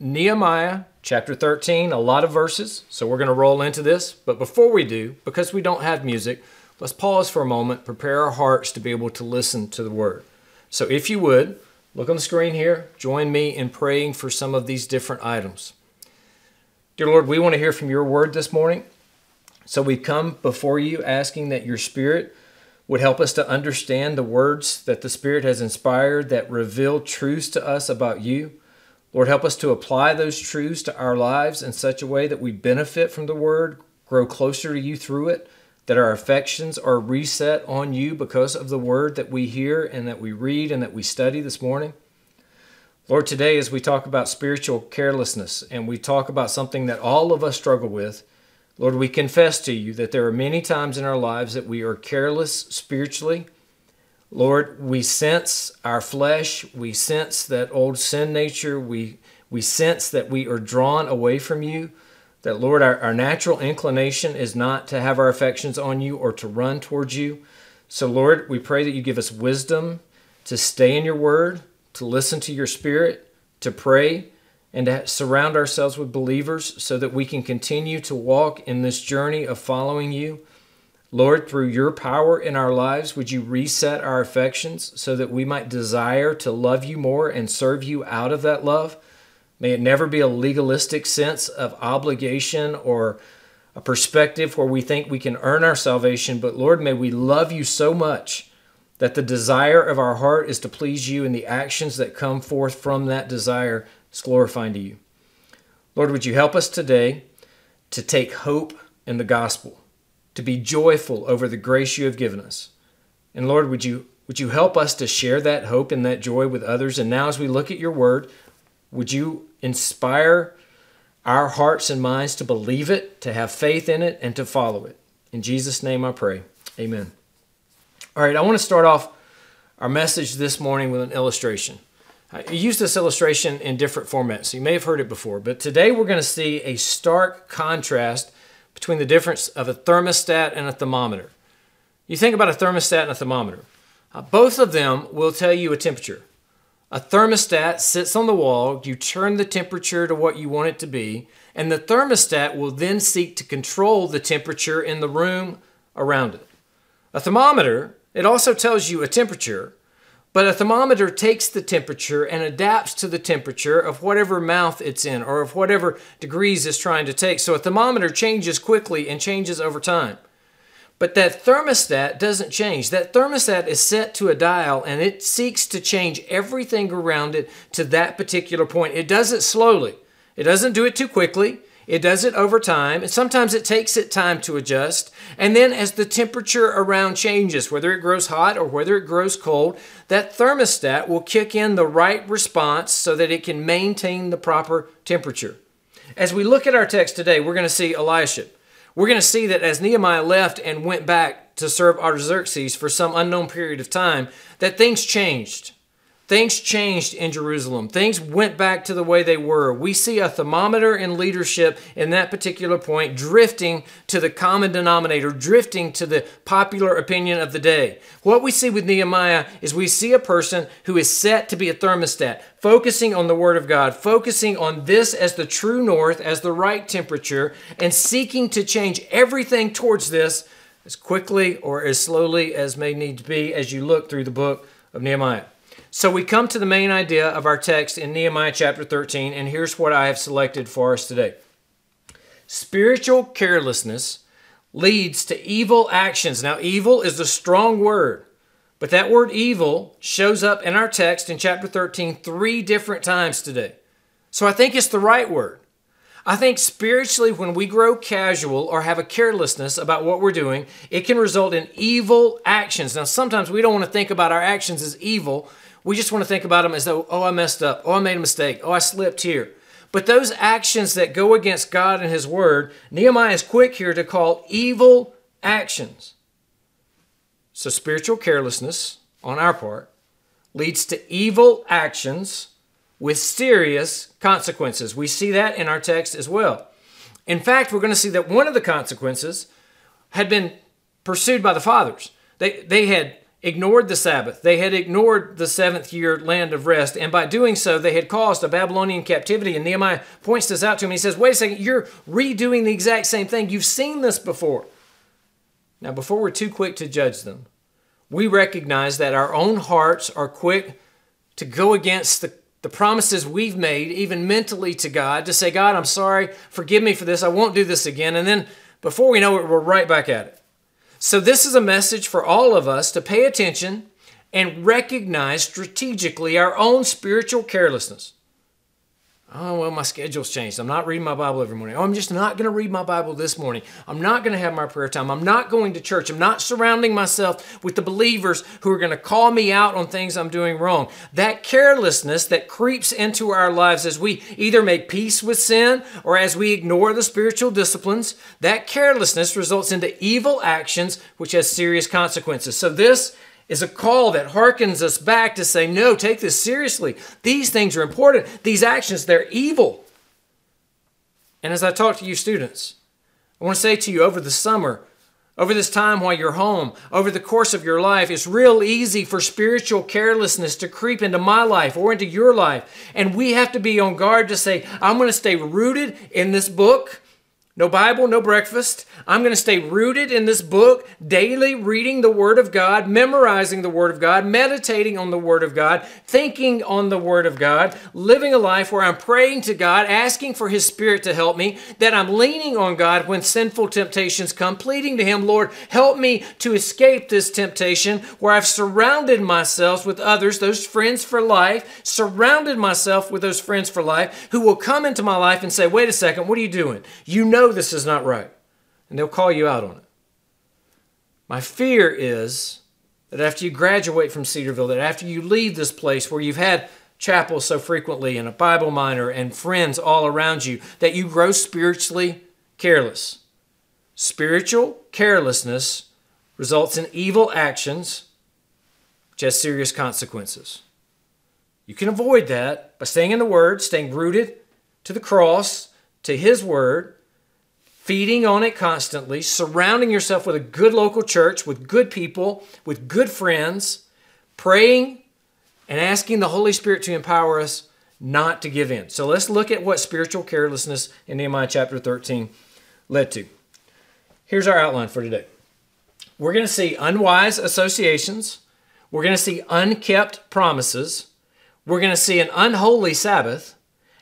Nehemiah chapter 13, a lot of verses, so we're going to roll into this. But before we do, because we don't have music, let's pause for a moment, prepare our hearts to be able to listen to the word. So if you would, look on the screen here, join me in praying for some of these different items. Dear Lord, we want to hear from your word this morning. So we come before you asking that your spirit would help us to understand the words that the Spirit has inspired that reveal truths to us about you. Lord, help us to apply those truths to our lives in such a way that we benefit from the Word, grow closer to you through it, that our affections are reset on you because of the Word that we hear and that we read and that we study this morning. Lord, today as we talk about spiritual carelessness and we talk about something that all of us struggle with, Lord, we confess to you that there are many times in our lives that we are careless spiritually. Lord, we sense our flesh, we sense that old sin nature, we, we sense that we are drawn away from you. That, Lord, our, our natural inclination is not to have our affections on you or to run towards you. So, Lord, we pray that you give us wisdom to stay in your word, to listen to your spirit, to pray, and to surround ourselves with believers so that we can continue to walk in this journey of following you. Lord, through your power in our lives, would you reset our affections so that we might desire to love you more and serve you out of that love? May it never be a legalistic sense of obligation or a perspective where we think we can earn our salvation, but Lord, may we love you so much that the desire of our heart is to please you and the actions that come forth from that desire is glorifying to you. Lord, would you help us today to take hope in the gospel, to be joyful over the grace you have given us. And Lord, would you would you help us to share that hope and that joy with others? And now as we look at your word, would you inspire our hearts and minds to believe it, to have faith in it, and to follow it? In Jesus' name I pray. Amen. All right, I want to start off our message this morning with an illustration. I use this illustration in different formats. You may have heard it before, but today we're going to see a stark contrast between the difference of a thermostat and a thermometer. You think about a thermostat and a thermometer. Uh, both of them will tell you a temperature. A thermostat sits on the wall, you turn the temperature to what you want it to be, and the thermostat will then seek to control the temperature in the room around it. A thermometer, it also tells you a temperature, but a thermometer takes the temperature and adapts to the temperature of whatever mouth it's in or of whatever degrees it's trying to take. So a thermometer changes quickly and changes over time. But that thermostat doesn't change. That thermostat is set to a dial and it seeks to change everything around it to that particular point. It does it slowly, it doesn't do it too quickly. It does it over time, and sometimes it takes it time to adjust. And then, as the temperature around changes, whether it grows hot or whether it grows cold, that thermostat will kick in the right response so that it can maintain the proper temperature. As we look at our text today, we're going to see Eliashib. We're going to see that as Nehemiah left and went back to serve Artaxerxes for some unknown period of time, that things changed. Things changed in Jerusalem. Things went back to the way they were. We see a thermometer in leadership in that particular point drifting to the common denominator, drifting to the popular opinion of the day. What we see with Nehemiah is we see a person who is set to be a thermostat, focusing on the Word of God, focusing on this as the true north, as the right temperature, and seeking to change everything towards this as quickly or as slowly as may need to be as you look through the book of Nehemiah. So we come to the main idea of our text in Nehemiah chapter 13, and here's what I have selected for us today. Spiritual carelessness leads to evil actions. Now, evil is a strong word, but that word evil shows up in our text in chapter 13 three different times today. So I think it's the right word. I think spiritually, when we grow casual or have a carelessness about what we're doing, it can result in evil actions. Now, sometimes we don't want to think about our actions as evil we just want to think about them as though, oh, I messed up. Oh, I made a mistake. Oh, I slipped here. But those actions that go against God and His Word, Nehemiah is quick here to call evil actions. So, spiritual carelessness on our part leads to evil actions with serious consequences. We see that in our text as well. In fact, we're going to see that one of the consequences had been pursued by the fathers. They, they had ignored the Sabbath. They had ignored the seventh year land of rest. And by doing so, they had caused a Babylonian captivity. And Nehemiah points this out to him. He says, Wait a second, you're redoing the exact same thing. You've seen this before. Now, before we're too quick to judge them, we recognize that our own hearts are quick to go against the, the promises we've made, even mentally to God, to say, God, I'm sorry, forgive me for this, I won't do this again. And then before we know it, we're right back at it. So, this is a message for all of us to pay attention and recognize strategically our own spiritual carelessness. Oh, well, my schedule's changed. I'm not reading my Bible every morning. Oh, I'm just not going to read my Bible this morning. I'm not going to have my prayer time. I'm not going to church. I'm not surrounding myself with the believers who are going to call me out on things I'm doing wrong. That carelessness that creeps into our lives as we either make peace with sin or as we ignore the spiritual disciplines, that carelessness results into evil actions which has serious consequences. So, this is a call that harkens us back to say, no, take this seriously. These things are important. These actions, they're evil. And as I talk to you students, I want to say to you over the summer, over this time while you're home, over the course of your life, it's real easy for spiritual carelessness to creep into my life or into your life. And we have to be on guard to say, I'm going to stay rooted in this book. No Bible, no breakfast. I'm going to stay rooted in this book, daily reading the Word of God, memorizing the Word of God, meditating on the Word of God, thinking on the Word of God, living a life where I'm praying to God, asking for His Spirit to help me, that I'm leaning on God when sinful temptations come, pleading to Him, Lord, help me to escape this temptation, where I've surrounded myself with others, those friends for life, surrounded myself with those friends for life who will come into my life and say, wait a second, what are you doing? You know know this is not right. And they'll call you out on it. My fear is that after you graduate from Cedarville, that after you leave this place where you've had chapel so frequently and a Bible minor and friends all around you, that you grow spiritually careless. Spiritual carelessness results in evil actions, which has serious consequences. You can avoid that by staying in the Word, staying rooted to the cross, to His Word, feeding on it constantly, surrounding yourself with a good local church, with good people, with good friends, praying and asking the Holy Spirit to empower us not to give in. So let's look at what spiritual carelessness in Nehemiah chapter 13 led to. Here's our outline for today. We're going to see unwise associations. We're going to see unkept promises. We're going to see an unholy Sabbath.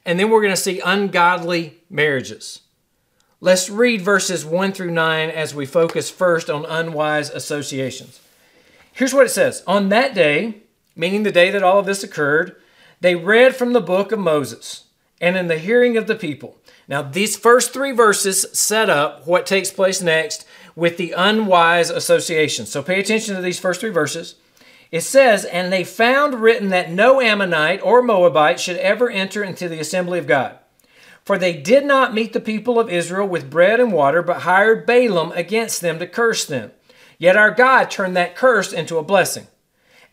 And then we're going to see ungodly marriages. Let's read verses 1 through 9 as we focus first on unwise associations. Here's what it says On that day, meaning the day that all of this occurred, they read from the book of Moses and in the hearing of the people. Now, these first three verses set up what takes place next with the unwise associations. So pay attention to these first three verses. It says, And they found written that no Ammonite or Moabite should ever enter into the assembly of God. For they did not meet the people of Israel with bread and water, but hired Balaam against them to curse them. Yet our God turned that curse into a blessing.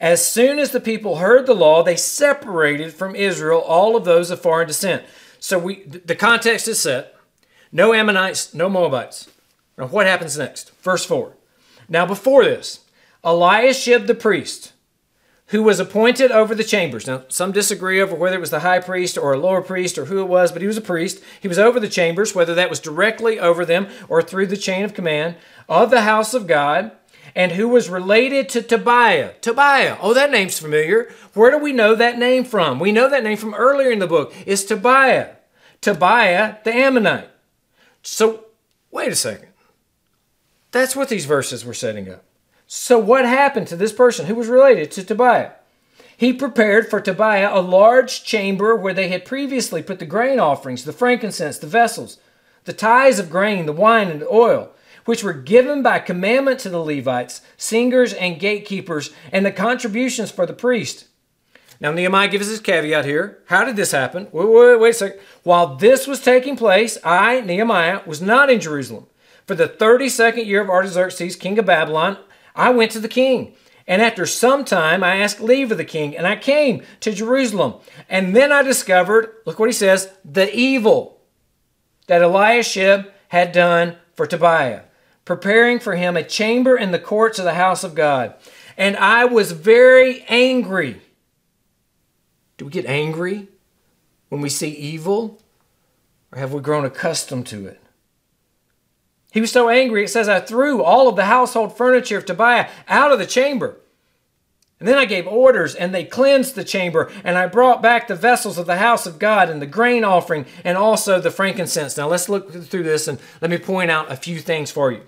As soon as the people heard the law, they separated from Israel all of those of foreign descent. So we, the context is set. No Ammonites, no Moabites. Now what happens next? Verse 4. Now before this, Eliashib the priest, who was appointed over the chambers. Now, some disagree over whether it was the high priest or a lower priest or who it was, but he was a priest. He was over the chambers, whether that was directly over them or through the chain of command of the house of God, and who was related to Tobiah. Tobiah, oh, that name's familiar. Where do we know that name from? We know that name from earlier in the book. It's Tobiah. Tobiah the Ammonite. So, wait a second. That's what these verses were setting up. So, what happened to this person who was related to Tobiah? He prepared for Tobiah a large chamber where they had previously put the grain offerings, the frankincense, the vessels, the tithes of grain, the wine, and the oil, which were given by commandment to the Levites, singers, and gatekeepers, and the contributions for the priest. Now, Nehemiah gives his caveat here. How did this happen? Wait, wait, wait a second. While this was taking place, I, Nehemiah, was not in Jerusalem. For the 32nd year of Artaxerxes, king of Babylon, I went to the king. And after some time, I asked leave of the king, and I came to Jerusalem. And then I discovered, look what he says, the evil that Eliashib had done for Tobiah, preparing for him a chamber in the courts of the house of God. And I was very angry. Do we get angry when we see evil? Or have we grown accustomed to it? He was so angry, it says, I threw all of the household furniture of Tobiah out of the chamber. And then I gave orders, and they cleansed the chamber, and I brought back the vessels of the house of God, and the grain offering, and also the frankincense. Now let's look through this, and let me point out a few things for you.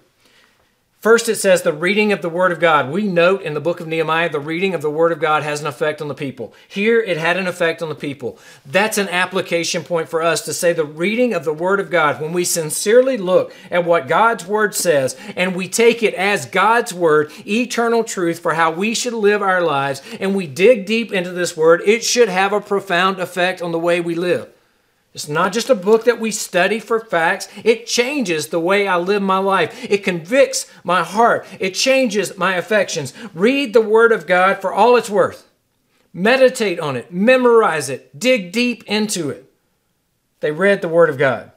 First, it says the reading of the Word of God. We note in the book of Nehemiah the reading of the Word of God has an effect on the people. Here, it had an effect on the people. That's an application point for us to say the reading of the Word of God, when we sincerely look at what God's Word says and we take it as God's Word, eternal truth for how we should live our lives, and we dig deep into this Word, it should have a profound effect on the way we live. It's not just a book that we study for facts. It changes the way I live my life. It convicts my heart. It changes my affections. Read the Word of God for all it's worth. Meditate on it. Memorize it. Dig deep into it. They read the Word of God.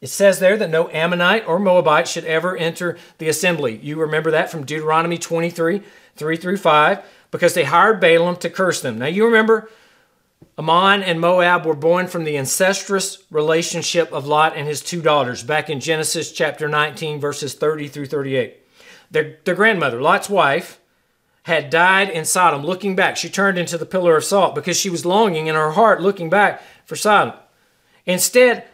It says there that no Ammonite or Moabite should ever enter the assembly. You remember that from Deuteronomy 23 3 through 5 because they hired Balaam to curse them. Now you remember Ammon and Moab were born from the incestuous relationship of Lot and his two daughters back in Genesis chapter 19, verses 30 through 38. Their, their grandmother, Lot's wife, had died in Sodom. Looking back, she turned into the pillar of salt because she was longing in her heart, looking back for Sodom. Instead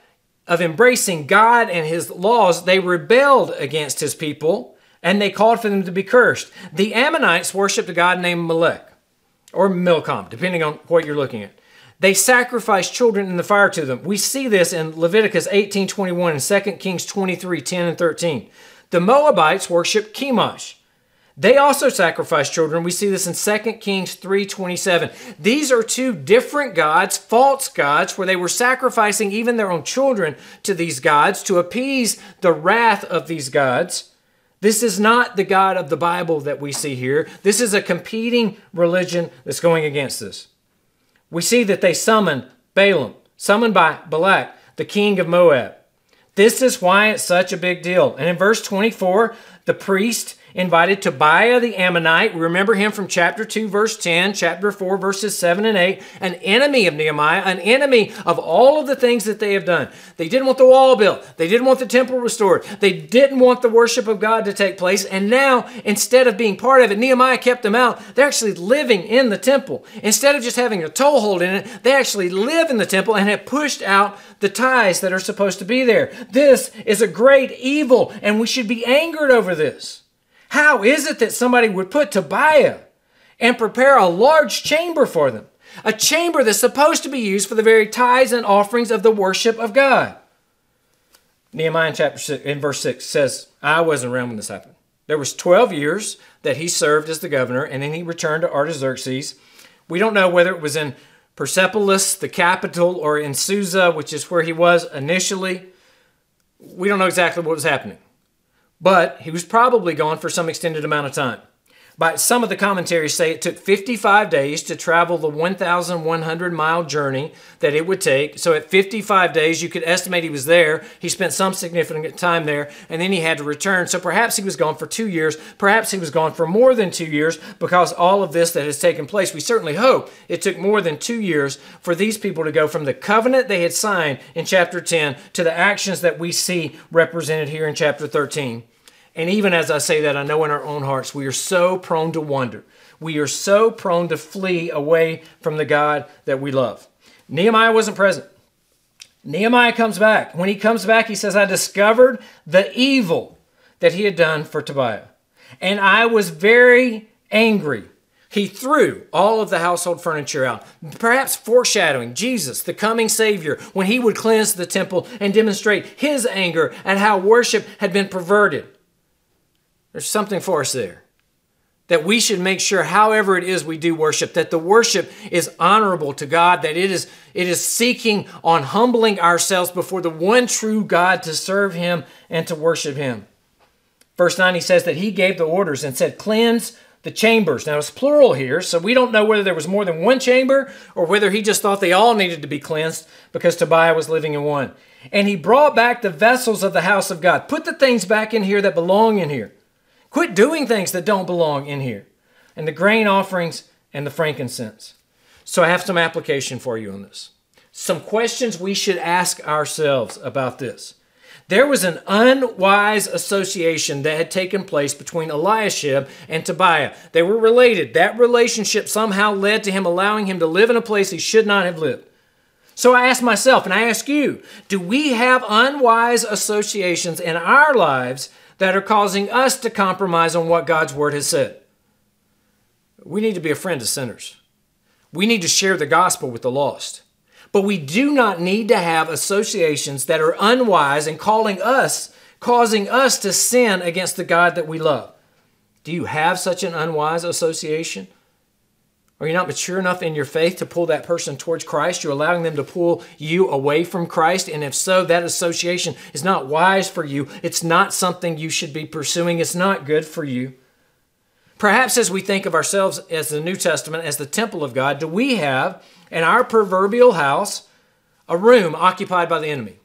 of embracing God and his laws, they rebelled against his people and they called for them to be cursed. The Ammonites worshiped a god named Molech or Milcom, depending on what you're looking at. They sacrificed children in the fire to them. We see this in Leviticus 18 21 and 2 Kings 23 10 and 13. The Moabites worship Chemosh. They also sacrificed children. We see this in 2 Kings 3:27. These are two different gods, false gods, where they were sacrificing even their own children to these gods to appease the wrath of these gods. This is not the God of the Bible that we see here. This is a competing religion that's going against this we see that they summon Balaam, summoned by Balak, the king of Moab. This is why it's such a big deal. And in verse 24, the priest invited Tobiah the Ammonite. We remember him from chapter 2, verse 10, chapter 4, verses 7 and 8. An enemy of Nehemiah, an enemy of all of the things that they have done. They didn't want the wall built. They didn't want the temple restored. They didn't want the worship of God to take place. And now, instead of being part of it, Nehemiah kept them out. They're actually living in the temple. Instead of just having a toehold in it, they actually live in the temple and have pushed out the tithes that are supposed to be there. This is a great evil, and we should be angered over this. How is it that somebody would put Tobiah and prepare a large chamber for them? A chamber that's supposed to be used for the very tithes and offerings of the worship of God. Nehemiah chapter 6, in verse 6 says, I wasn't around when this happened. There was 12 years that he served as the governor, and then he returned to Artaxerxes. We don't know whether it was in Persepolis, the capital, or in Susa, which is where he was initially. We don't know exactly what was happening but he was probably gone for some extended amount of time. But some of the commentaries say it took 55 days to travel the 1,100 mile journey that it would take. So at 55 days, you could estimate he was there. He spent some significant time there, and then he had to return. So perhaps he was gone for two years. Perhaps he was gone for more than two years because all of this that has taken place. We certainly hope it took more than two years for these people to go from the covenant they had signed in chapter 10 to the actions that we see represented here in chapter 13. And even as I say that, I know in our own hearts we are so prone to wonder. We are so prone to flee away from the God that we love. Nehemiah wasn't present. Nehemiah comes back. When he comes back, he says, I discovered the evil that he had done for Tobiah. And I was very angry. He threw all of the household furniture out, perhaps foreshadowing Jesus, the coming Savior, when he would cleanse the temple and demonstrate his anger at how worship had been perverted. There's something for us there. That we should make sure, however it is we do worship, that the worship is honorable to God, that it is, it is seeking on humbling ourselves before the one true God to serve Him and to worship Him. Verse 9, he says that he gave the orders and said, Cleanse the chambers. Now it's plural here, so we don't know whether there was more than one chamber or whether he just thought they all needed to be cleansed because Tobiah was living in one. And he brought back the vessels of the house of God. Put the things back in here that belong in here. Quit doing things that don't belong in here. and the grain offerings and the frankincense. So I have some application for you on this. Some questions we should ask ourselves about this. There was an unwise association that had taken place between Eliashib and Tobiah. They were related. That relationship somehow led to him allowing him to live in a place he should not have lived. So I ask myself and I ask you do we have unwise associations in our lives that are causing us to compromise on what God's word has said? We need to be a friend to sinners. We need to share the gospel with the lost. But we do not need to have associations that are unwise and calling us, causing us to sin against the God that we love. Do you have such an unwise association? Are you not mature enough in your faith to pull that person towards Christ? You're allowing them to pull you away from Christ. And if so, that association is not wise for you. It's not something you should be pursuing. It's not good for you. Perhaps as we think of ourselves as the New Testament, as the temple of God, do we have in our proverbial house a room occupied by the enemy?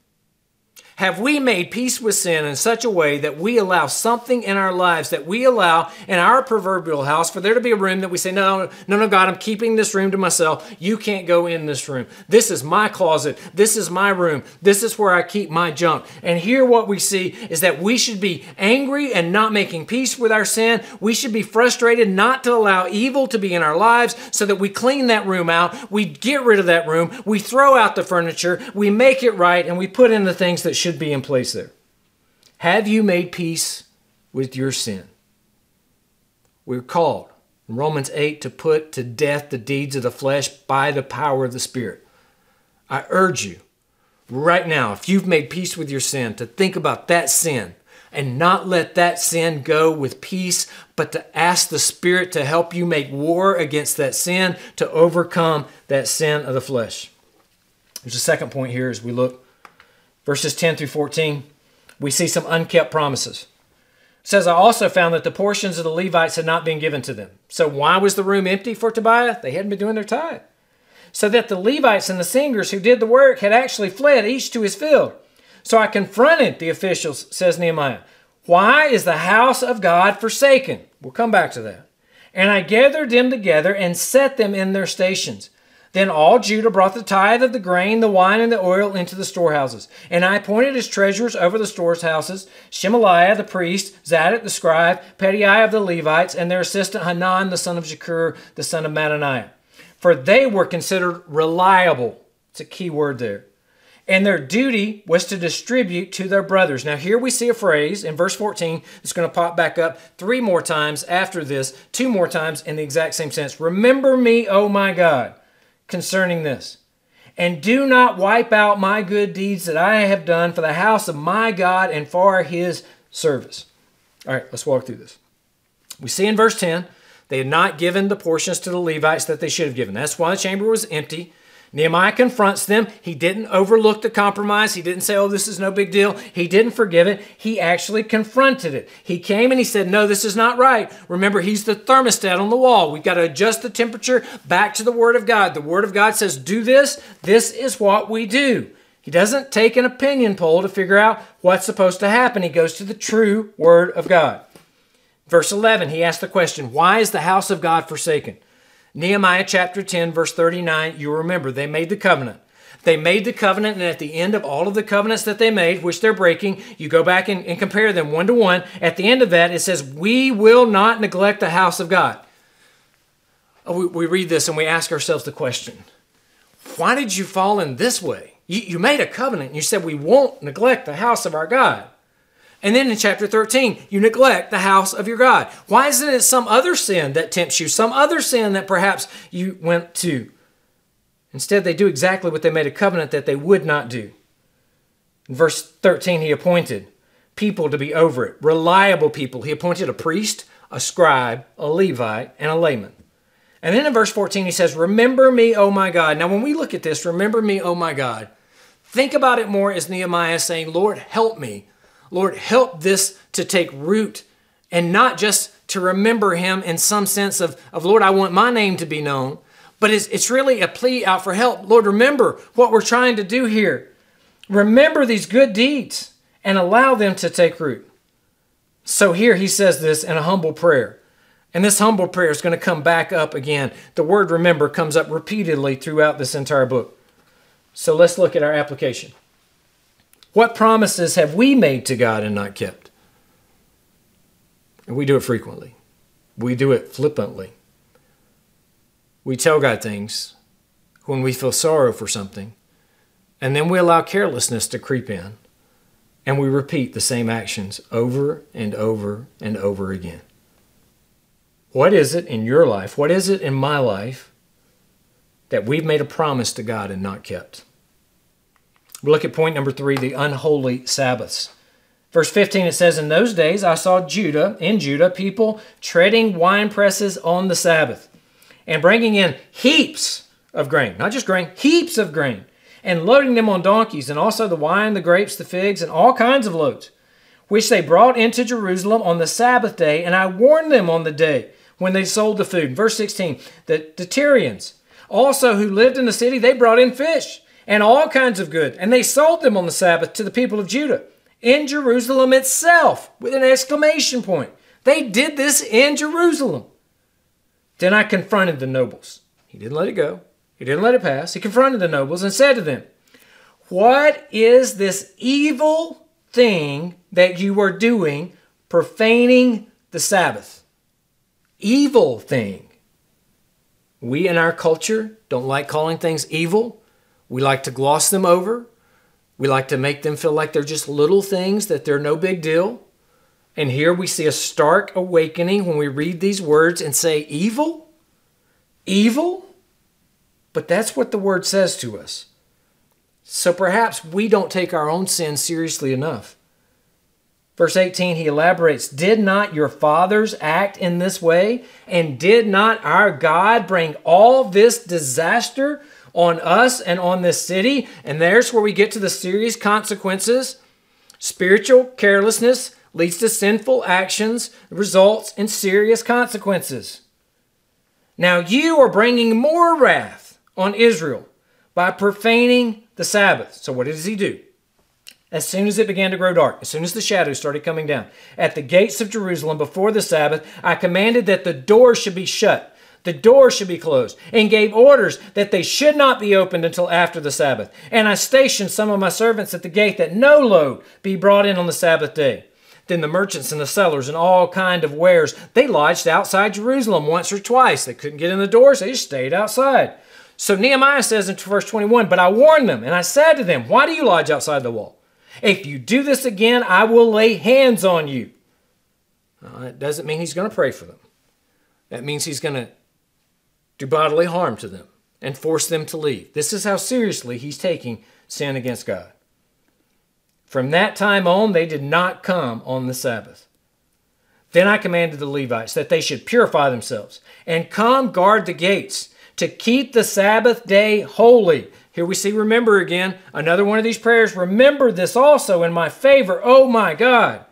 Have we made peace with sin in such a way that we allow something in our lives that we allow in our proverbial house for there to be a room that we say, no, no, no, God, I'm keeping this room to myself. You can't go in this room. This is my closet. This is my room. This is where I keep my junk. And here what we see is that we should be angry and not making peace with our sin. We should be frustrated not to allow evil to be in our lives so that we clean that room out. We get rid of that room. We throw out the furniture. We make it right and we put in the things that should be in place there. Have you made peace with your sin? We're called in Romans 8 to put to death the deeds of the flesh by the power of the Spirit. I urge you right now, if you've made peace with your sin, to think about that sin and not let that sin go with peace, but to ask the Spirit to help you make war against that sin to overcome that sin of the flesh. There's a second point here as we look verses 10 through 14, we see some unkept promises. It says, I also found that the portions of the Levites had not been given to them. So why was the room empty for Tobiah? They hadn't been doing their tithe. So that the Levites and the singers who did the work had actually fled, each to his field. So I confronted the officials, says Nehemiah. Why is the house of God forsaken? We'll come back to that. And I gathered them together and set them in their stations. Then all Judah brought the tithe of the grain, the wine, and the oil into the storehouses. And I appointed as treasurers over the storehouses Shelemiah the priest, Zadok the scribe, Pedaiah of the Levites, and their assistant Hanan the son of Zaccur, the son of Mattaniah. For they were considered reliable. It's a key word there. And their duty was to distribute to their brothers. Now, here we see a phrase in verse 14 that's going to pop back up three more times after this, two more times in the exact same sense. Remember me, O my God concerning this. And do not wipe out my good deeds that I have done for the house of my God and for his service. All right, let's walk through this. We see in verse 10, they had not given the portions to the Levites that they should have given. That's why the chamber was empty. Nehemiah confronts them. He didn't overlook the compromise. He didn't say, oh, this is no big deal. He didn't forgive it. He actually confronted it. He came and he said, no, this is not right. Remember, he's the thermostat on the wall. We've got to adjust the temperature back to the Word of God. The Word of God says, do this. This is what we do. He doesn't take an opinion poll to figure out what's supposed to happen. He goes to the true Word of God. Verse 11, he asked the question, Why is the house of God forsaken? Nehemiah chapter 10, verse 39, you remember, they made the covenant. They made the covenant, and at the end of all of the covenants that they made, which they're breaking, you go back and, and compare them one to one. At the end of that, it says, We will not neglect the house of God. Oh, we, we read this and we ask ourselves the question Why did you fall in this way? You, you made a covenant you said, We won't neglect the house of our God. And then in chapter 13, you neglect the house of your God. Why isn't it some other sin that tempts you, some other sin that perhaps you went to? Instead, they do exactly what they made a covenant that they would not do. In verse 13, he appointed people to be over it, reliable people. He appointed a priest, a scribe, a Levite, and a layman. And then in verse 14, he says, Remember me, O my God. Now, when we look at this, remember me, O my God, think about it more as Nehemiah saying, Lord, help me Lord, help this to take root and not just to remember him in some sense of, of Lord, I want my name to be known, but it's, it's really a plea out for help. Lord, remember what we're trying to do here. Remember these good deeds and allow them to take root. So here he says this in a humble prayer. And this humble prayer is going to come back up again. The word remember comes up repeatedly throughout this entire book. So let's look at our application. What promises have we made to God and not kept? And we do it frequently. We do it flippantly. We tell God things when we feel sorrow for something, and then we allow carelessness to creep in, and we repeat the same actions over and over and over again. What is it in your life? What is it in my life that we've made a promise to God and not kept? We look at point number three the unholy Sabbaths. Verse 15 it says, In those days I saw Judah, in Judah, people treading wine presses on the Sabbath and bringing in heaps of grain, not just grain, heaps of grain, and loading them on donkeys, and also the wine, the grapes, the figs, and all kinds of loads, which they brought into Jerusalem on the Sabbath day. And I warned them on the day when they sold the food. Verse 16, the, the Tyrians also who lived in the city, they brought in fish and all kinds of good, and they sold them on the Sabbath to the people of Judah in Jerusalem itself with an exclamation point. They did this in Jerusalem. Then I confronted the nobles. He didn't let it go. He didn't let it pass. He confronted the nobles and said to them, What is this evil thing that you are doing, profaning the Sabbath? evil thing. We in our culture don't like calling things evil. We like to gloss them over. We like to make them feel like they're just little things, that they're no big deal. And here we see a stark awakening when we read these words and say, Evil? Evil? But that's what the word says to us. So perhaps we don't take our own sin seriously enough. Verse 18, he elaborates Did not your fathers act in this way? And did not our God bring all this disaster on us and on this city? And there's where we get to the serious consequences. Spiritual carelessness leads to sinful actions, results in serious consequences. Now you are bringing more wrath on Israel by profaning the Sabbath. So, what does he do? as soon as it began to grow dark, as soon as the shadows started coming down, at the gates of Jerusalem before the Sabbath, I commanded that the doors should be shut, the doors should be closed, and gave orders that they should not be opened until after the Sabbath. And I stationed some of my servants at the gate that no load be brought in on the Sabbath day. Then the merchants and the sellers and all kind of wares, they lodged outside Jerusalem once or twice. They couldn't get in the doors, they just stayed outside. So Nehemiah says in verse 21, But I warned them, and I said to them, Why do you lodge outside the wall? If you do this again, I will lay hands on you. Uh, it doesn't mean he's going to pray for them. That means he's going to do bodily harm to them and force them to leave. This is how seriously he's taking sin against God. From that time on, they did not come on the Sabbath. Then I commanded the Levites that they should purify themselves and come guard the gates to keep the Sabbath day holy. Here we see remember again, another one of these prayers. Remember this also in my favor, oh my God,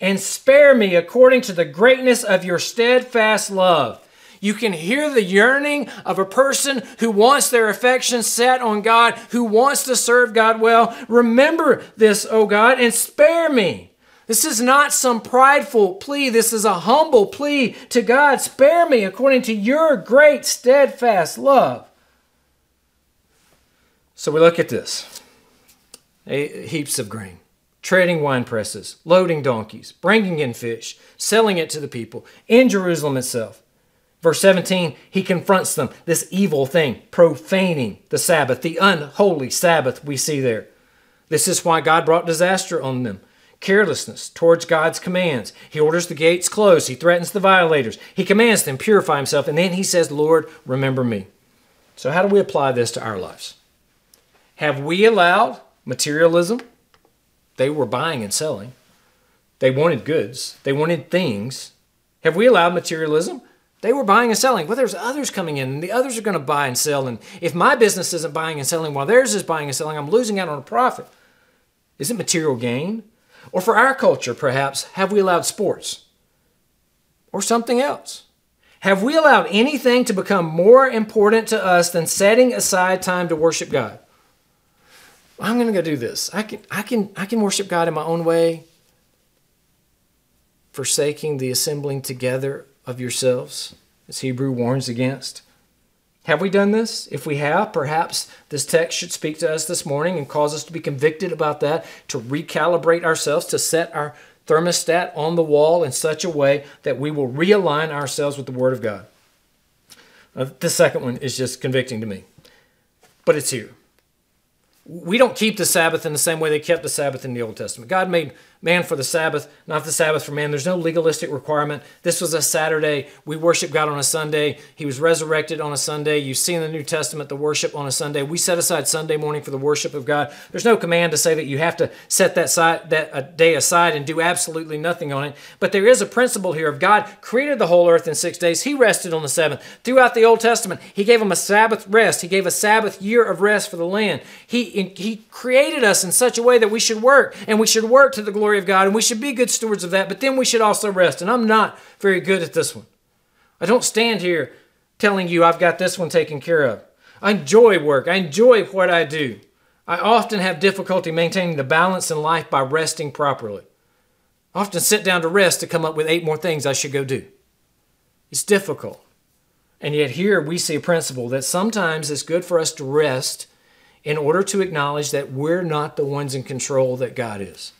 and spare me according to the greatness of your steadfast love. You can hear the yearning of a person who wants their affection set on God, who wants to serve God well. Remember this, oh God, and spare me. This is not some prideful plea. This is a humble plea to God. Spare me according to your great steadfast love. So we look at this heaps of grain, trading wine presses, loading donkeys, bringing in fish, selling it to the people in Jerusalem itself. Verse 17, he confronts them, this evil thing, profaning the Sabbath, the unholy Sabbath we see there. This is why God brought disaster on them. Carelessness towards God's commands. He orders the gates closed. He threatens the violators. He commands them purify himself. And then he says, Lord, remember me. So, how do we apply this to our lives? Have we allowed materialism? They were buying and selling. They wanted goods, they wanted things. Have we allowed materialism? They were buying and selling. Well, there's others coming in, and the others are going to buy and sell. And if my business isn't buying and selling while theirs is buying and selling, I'm losing out on a profit. Is it material gain? Or for our culture, perhaps, have we allowed sports? Or something else? Have we allowed anything to become more important to us than setting aside time to worship God? I'm going to go do this. I can, I can, I can worship God in my own way, forsaking the assembling together of yourselves, as Hebrew warns against. Have we done this? If we have, perhaps this text should speak to us this morning and cause us to be convicted about that, to recalibrate ourselves, to set our thermostat on the wall in such a way that we will realign ourselves with the Word of God. Uh, the second one is just convicting to me, but it's here. We don't keep the Sabbath in the same way they kept the Sabbath in the Old Testament. God made man for the Sabbath, not the Sabbath for man. There's no legalistic requirement. This was a Saturday. We worship God on a Sunday. He was resurrected on a Sunday. You see in the New Testament the worship on a Sunday. We set aside Sunday morning for the worship of God. There's no command to say that you have to set that, side, that a day aside and do absolutely nothing on it. But there is a principle here of God created the whole earth in six days. He rested on the seventh. Throughout the Old Testament, He gave them a Sabbath rest. He gave a Sabbath year of rest for the land. He, he created us in such a way that we should work, and we should work to the glory glory of God, and we should be good stewards of that, but then we should also rest. And I'm not very good at this one. I don't stand here telling you I've got this one taken care of. I enjoy work, I enjoy what I do. I often have difficulty maintaining the balance in life by resting properly. I often sit down to rest to come up with eight more things I should go do. It's difficult. And yet, here we see a principle that sometimes it's good for us to rest in order to acknowledge that we're not the ones in control that God is.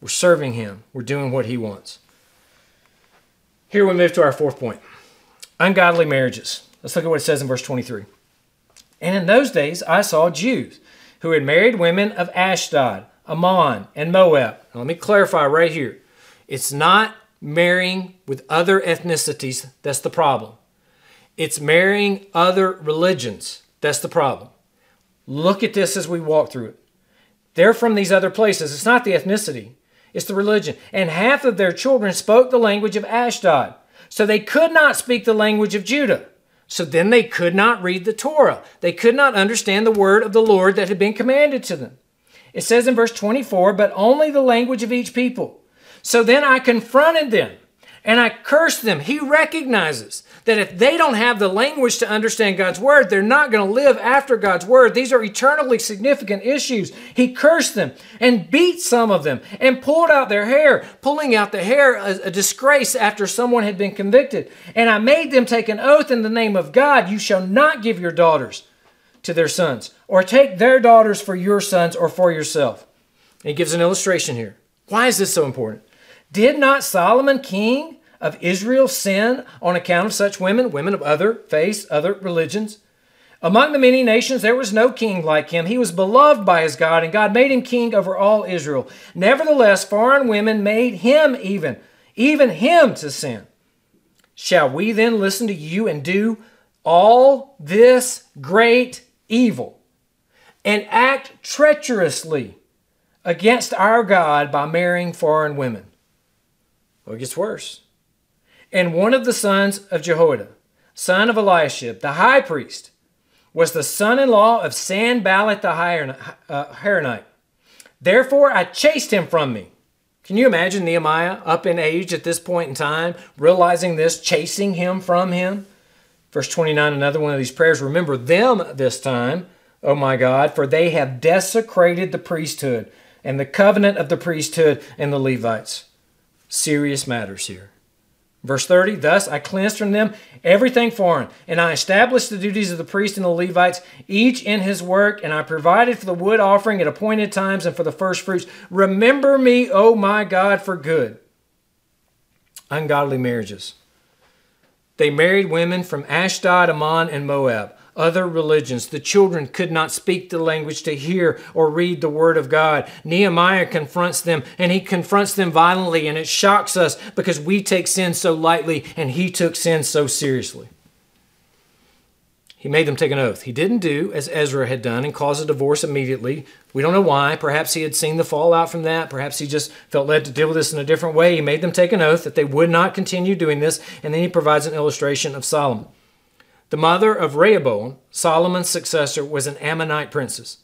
We're serving Him, we're doing what He wants. Here we move to our fourth point ungodly marriages. Let's look at what it says in verse 23. And in those days I saw Jews who had married women of Ashdod, Ammon, and Moab. Now, let me clarify right here. It's not marrying with other ethnicities that's the problem. It's marrying other religions. That's the problem. Look at this as we walk through it. They're from these other places. It's not the ethnicity, it's the religion. And half of their children spoke the language of Ashdod. So they could not speak the language of Judah. So then they could not read the Torah. They could not understand the word of the Lord that had been commanded to them. It says in verse 24, but only the language of each people. So then I confronted them and I cursed them. He recognizes that if they don't have the language to understand God's word, they're not going to live after God's word. These are eternally significant issues. He cursed them and beat some of them and pulled out their hair, pulling out the hair, a, a disgrace after someone had been convicted. And I made them take an oath in the name of God you shall not give your daughters to their sons, or take their daughters for your sons or for yourself. And he gives an illustration here. Why is this so important? Did not Solomon, king, of Israel sin on account of such women, women of other faiths, other religions? Among the many nations, there was no king like him. He was beloved by his God, and God made him king over all Israel. Nevertheless, foreign women made him even, even him to sin. Shall we then listen to you and do all this great evil and act treacherously against our God by marrying foreign women? Well, it gets worse and one of the sons of Jehoiada, son of Eliashib, the high priest, was the son in law of Sanballat the uh, Horonite. Therefore I chased him from me. Can you imagine Nehemiah up in age at this point in time, realizing this, chasing him from him? Verse 29, another one of these prayers. Remember them this time, oh my God, for they have desecrated the priesthood and the covenant of the priesthood and the Levites. Serious matters here. Verse 30, thus I cleansed from them everything foreign, and I established the duties of the priest and the Levites, each in his work, and I provided for the wood offering at appointed times and for the first fruits. Remember me, O my God, for good. Ungodly marriages. They married women from Ashdod, Ammon, and Moab other religions. The children could not speak the language to hear or read the word of God. Nehemiah confronts them and he confronts them violently, and it shocks us because we take sin so lightly and he took sin so seriously. He made them take an oath. He didn't do as Ezra had done and cause a divorce immediately. We don't know why. Perhaps he had seen the fallout from that. Perhaps he just felt led to deal with this in a different way. He made them take an oath that they would not continue doing this, and then he provides an illustration of Solomon. The mother of Rehoboam, Solomon's successor, was an Ammonite princess.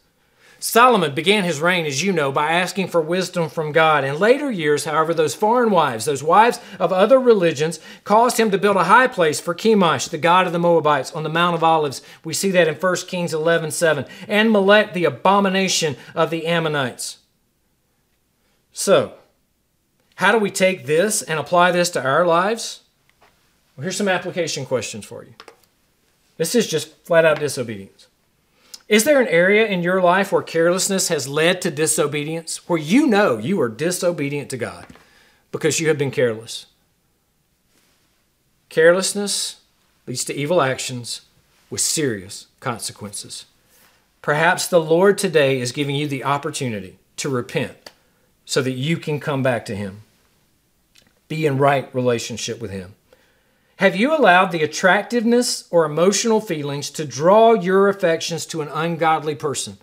Solomon began his reign, as you know, by asking for wisdom from God. In later years, however, those foreign wives, those wives of other religions, caused him to build a high place for Chemosh, the god of the Moabites, on the Mount of Olives. We see that in 1 Kings 11 7. And Molech, the abomination of the Ammonites. So, how do we take this and apply this to our lives? Well, here's some application questions for you. This is just flat out disobedience. Is there an area in your life where carelessness has led to disobedience, where you know you are disobedient to God because you have been careless? Carelessness leads to evil actions with serious consequences. Perhaps the Lord today is giving you the opportunity to repent so that you can come back to Him. Be in right relationship with Him. Have you allowed the attractiveness or emotional feelings to draw your affections to an ungodly person?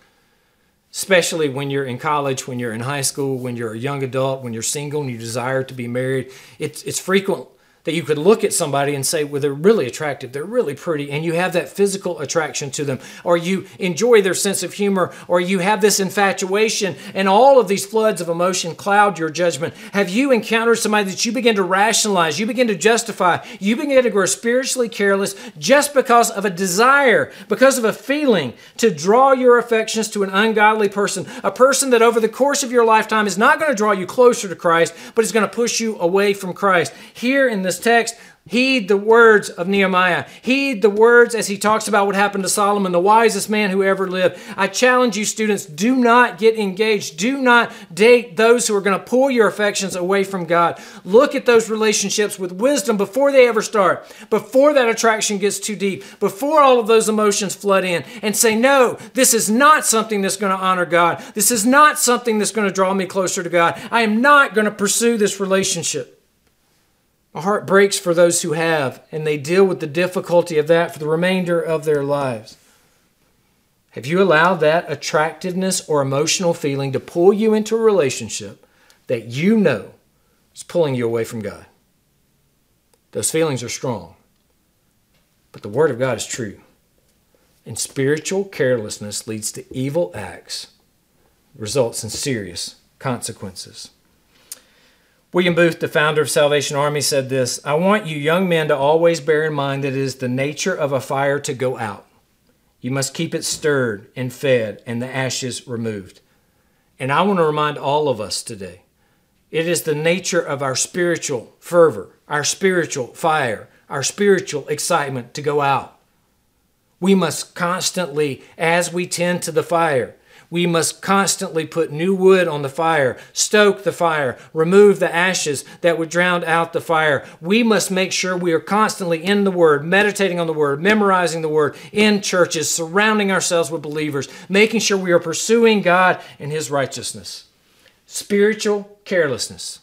Especially when you're in college, when you're in high school, when you're a young adult, when you're single and you desire to be married. It's, it's frequent that you could look at somebody and say, well, they're really attractive, they're really pretty, and you have that physical attraction to them, or you enjoy their sense of humor, or you have this infatuation, and all of these floods of emotion cloud your judgment. Have you encountered somebody that you begin to rationalize, you begin to justify, you begin to grow spiritually careless just because of a desire, because of a feeling to draw your affections to an ungodly person, a person that over the course of your lifetime is not going to draw you closer to Christ, but is going to push you away from Christ? Here in this text, heed the words of Nehemiah. Heed the words as he talks about what happened to Solomon, the wisest man who ever lived. I challenge you, students, do not get engaged. Do not date those who are going to pull your affections away from God. Look at those relationships with wisdom before they ever start, before that attraction gets too deep, before all of those emotions flood in, and say, No, this is not something that's going to honor God. This is not something that's going to draw me closer to God. I am not going to pursue this relationship. My heart breaks for those who have, and they deal with the difficulty of that for the remainder of their lives. Have you allowed that attractiveness or emotional feeling to pull you into a relationship that you know is pulling you away from God? Those feelings are strong, but the Word of God is true. And spiritual carelessness leads to evil acts, results in serious consequences. William Booth, the founder of Salvation Army, said this I want you young men to always bear in mind that it is the nature of a fire to go out. You must keep it stirred and fed and the ashes removed. And I want to remind all of us today it is the nature of our spiritual fervor, our spiritual fire, our spiritual excitement to go out. We must constantly, as we tend to the fire, we must constantly put new wood on the fire, stoke the fire, remove the ashes that would drown out the fire. We must make sure we are constantly in the Word, meditating on the Word, memorizing the Word, in churches, surrounding ourselves with believers, making sure we are pursuing God and His righteousness. Spiritual carelessness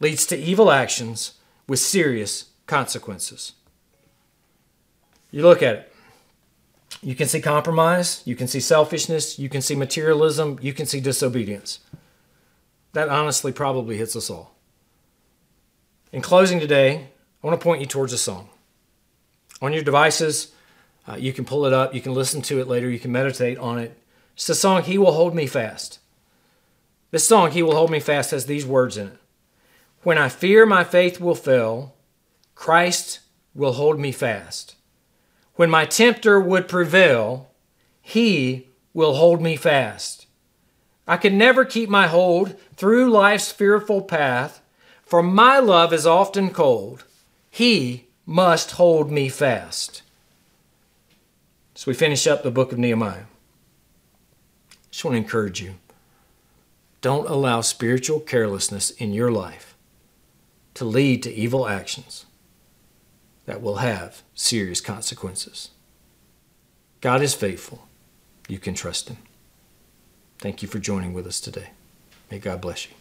leads to evil actions with serious consequences. You look at it. You can see compromise, you can see selfishness, you can see materialism, you can see disobedience. That honestly probably hits us all. In closing today, I want to point you towards a song. On your devices, uh, you can pull it up, you can listen to it later, you can meditate on it. It's the song, He Will Hold Me Fast. This song, He Will Hold Me Fast, has these words in it When I fear my faith will fail, Christ will hold me fast. When my tempter would prevail, he will hold me fast. I can never keep my hold through life's fearful path, for my love is often cold. He must hold me fast. So we finish up the book of Nehemiah. Just want to encourage you. Don't allow spiritual carelessness in your life to lead to evil actions that will have serious consequences. God is faithful. You can trust Him. Thank you for joining with us today. May God bless you.